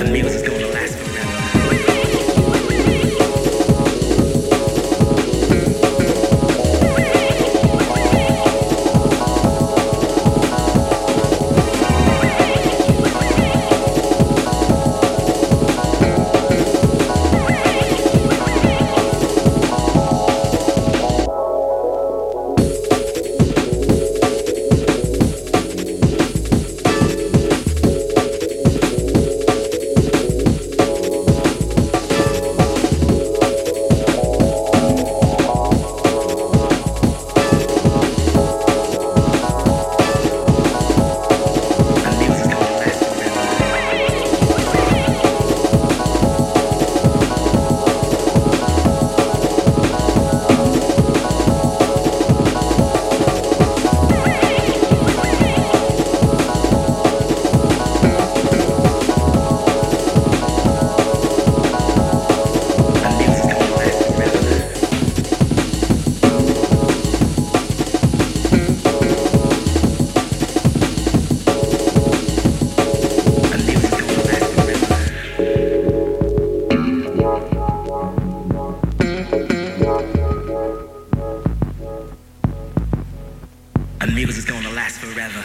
amigos forever.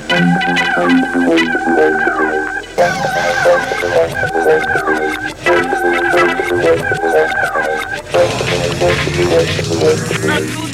Not